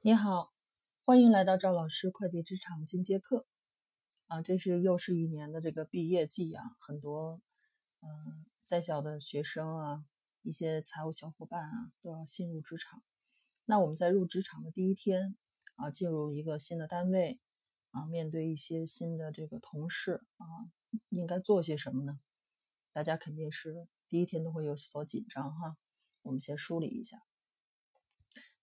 你好，欢迎来到赵老师会计职场进阶课。啊，这是又是一年的这个毕业季啊，很多嗯在校的学生啊，一些财务小伙伴啊，都要进入职场。那我们在入职场的第一天啊，进入一个新的单位啊，面对一些新的这个同事啊，应该做些什么呢？大家肯定是第一天都会有所紧张哈。我们先梳理一下。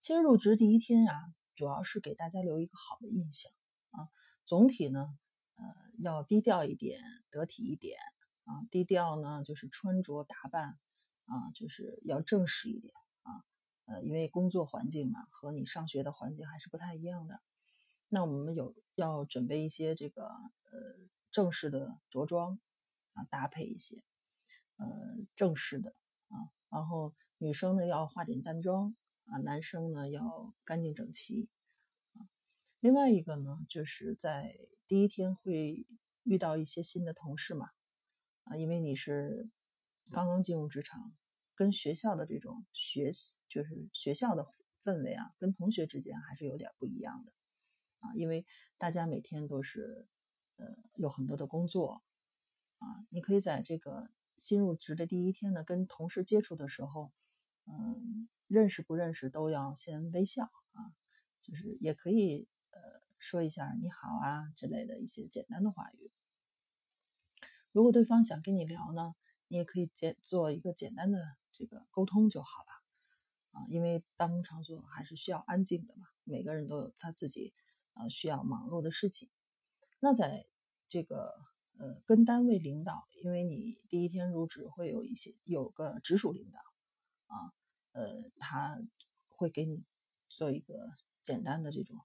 其实入职第一天呀，主要是给大家留一个好的印象啊。总体呢，呃，要低调一点，得体一点啊。低调呢，就是穿着打扮啊，就是要正式一点啊。呃，因为工作环境嘛，和你上学的环境还是不太一样的。那我们有要准备一些这个呃正式的着装啊，搭配一些呃正式的啊。然后女生呢，要化点淡妆。啊，男生呢要干净整齐啊。另外一个呢，就是在第一天会遇到一些新的同事嘛啊，因为你是刚刚进入职场，跟学校的这种学习就是学校的氛围啊，跟同学之间还是有点不一样的啊，因为大家每天都是呃有很多的工作啊，你可以在这个新入职的第一天呢，跟同事接触的时候，嗯。认识不认识都要先微笑啊，就是也可以呃说一下你好啊之类的一些简单的话语。如果对方想跟你聊呢，你也可以简做一个简单的这个沟通就好了啊，因为办公场所还是需要安静的嘛，每个人都有他自己呃需要忙碌的事情。那在这个呃跟单位领导，因为你第一天入职会有一些有个直属领导啊。呃，他会给你做一个简单的这种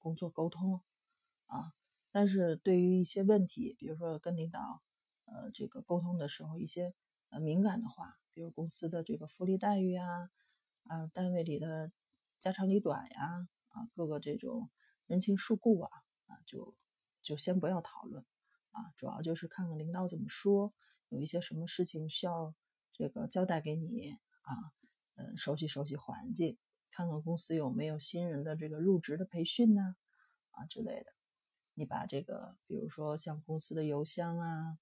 工作沟通啊，但是对于一些问题，比如说跟领导呃这个沟通的时候，一些呃敏感的话，比如公司的这个福利待遇呀，啊单位里的家长里短呀，啊各个这种人情世故啊，啊就就先不要讨论啊，主要就是看看领导怎么说，有一些什么事情需要这个交代给你啊。嗯，熟悉熟悉环境，看看公司有没有新人的这个入职的培训呢？啊之类的。你把这个，比如说像公司的邮箱啊，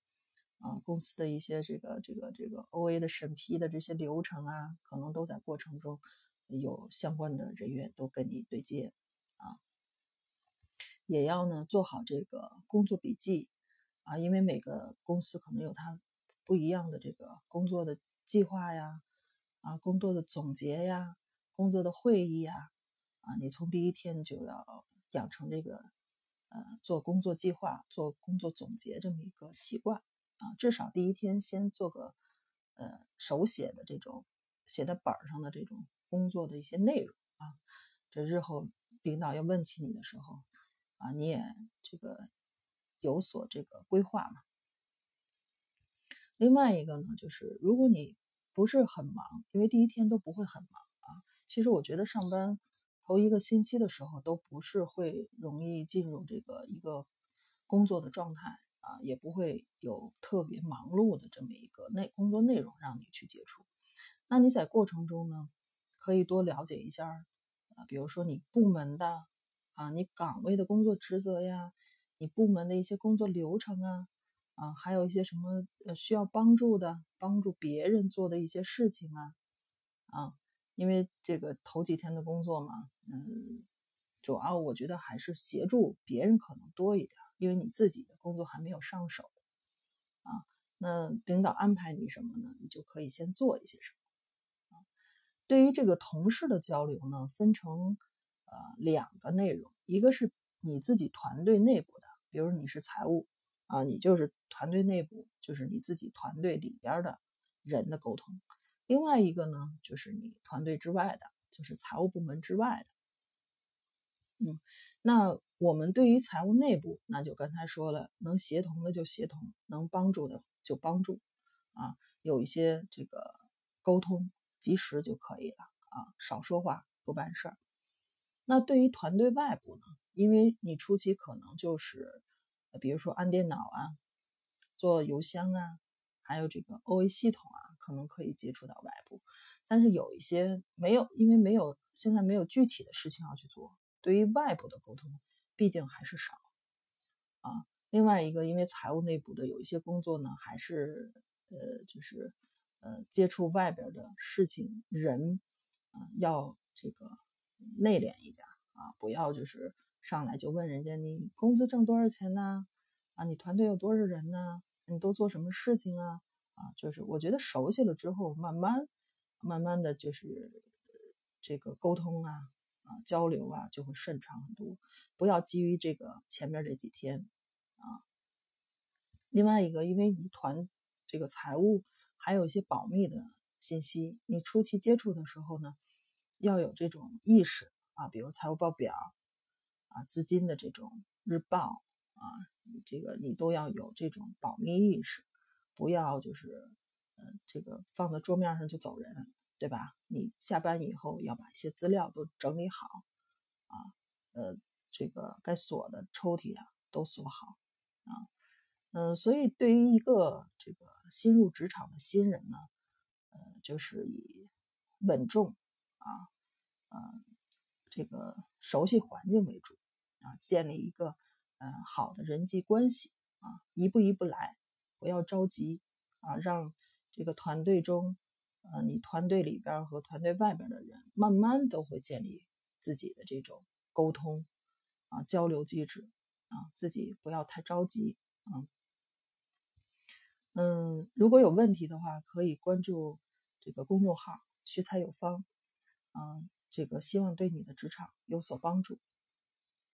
啊公司的一些这个这个这个 O A 的审批的这些流程啊，可能都在过程中有相关的人员都跟你对接啊。也要呢做好这个工作笔记啊，因为每个公司可能有它不一样的这个工作的计划呀。啊，工作的总结呀，工作的会议呀，啊，你从第一天就要养成这个，呃，做工作计划、做工作总结这么一个习惯啊，至少第一天先做个，呃，手写的这种写在本上的这种工作的一些内容啊，这日后领导要问起你的时候，啊，你也这个有所这个规划嘛。另外一个呢，就是如果你不是很忙，因为第一天都不会很忙啊。其实我觉得上班头一个星期的时候都不是会容易进入这个一个工作的状态啊，也不会有特别忙碌的这么一个内工作内容让你去接触。那你在过程中呢，可以多了解一下啊，比如说你部门的啊，你岗位的工作职责呀，你部门的一些工作流程啊。啊，还有一些什么呃需要帮助的，帮助别人做的一些事情啊，啊，因为这个头几天的工作嘛，嗯，主要我觉得还是协助别人可能多一点，因为你自己的工作还没有上手，啊，那领导安排你什么呢？你就可以先做一些什么。啊，对于这个同事的交流呢，分成呃两个内容，一个是你自己团队内部的，比如你是财务。啊，你就是团队内部，就是你自己团队里边的人的沟通。另外一个呢，就是你团队之外的，就是财务部门之外的。嗯，那我们对于财务内部，那就刚才说了，能协同的就协同，能帮助的就帮助。啊，有一些这个沟通及时就可以了。啊，少说话，多办事儿。那对于团队外部呢，因为你初期可能就是。比如说安电脑啊，做邮箱啊，还有这个 OA 系统啊，可能可以接触到外部。但是有一些没有，因为没有现在没有具体的事情要去做，对于外部的沟通，毕竟还是少啊。另外一个，因为财务内部的有一些工作呢，还是呃，就是呃，接触外边的事情人啊，要这个内敛一点啊，不要就是上来就问人家你工资挣多少钱呢？啊，你团队有多少人呢？你都做什么事情啊？啊，就是我觉得熟悉了之后，慢慢慢慢的就是这个沟通啊啊交流啊就会顺畅很多。不要基于这个前面这几天啊。另外一个，因为你团这个财务还有一些保密的信息，你初期接触的时候呢，要有这种意识啊，比如财务报表啊、资金的这种日报。啊，这个你都要有这种保密意识，不要就是，呃，这个放在桌面上就走人，对吧？你下班以后要把一些资料都整理好，啊，呃，这个该锁的抽屉啊都锁好，啊，嗯，所以对于一个这个新入职场的新人呢，呃，就是以稳重啊，呃，这个熟悉环境为主，啊，建立一个。呃，好的人际关系啊，一步一步来，不要着急啊，让这个团队中，呃，你团队里边和团队外边的人，慢慢都会建立自己的这种沟通啊交流机制啊，自己不要太着急啊。嗯，如果有问题的话，可以关注这个公众号“学财有方”，啊，这个希望对你的职场有所帮助。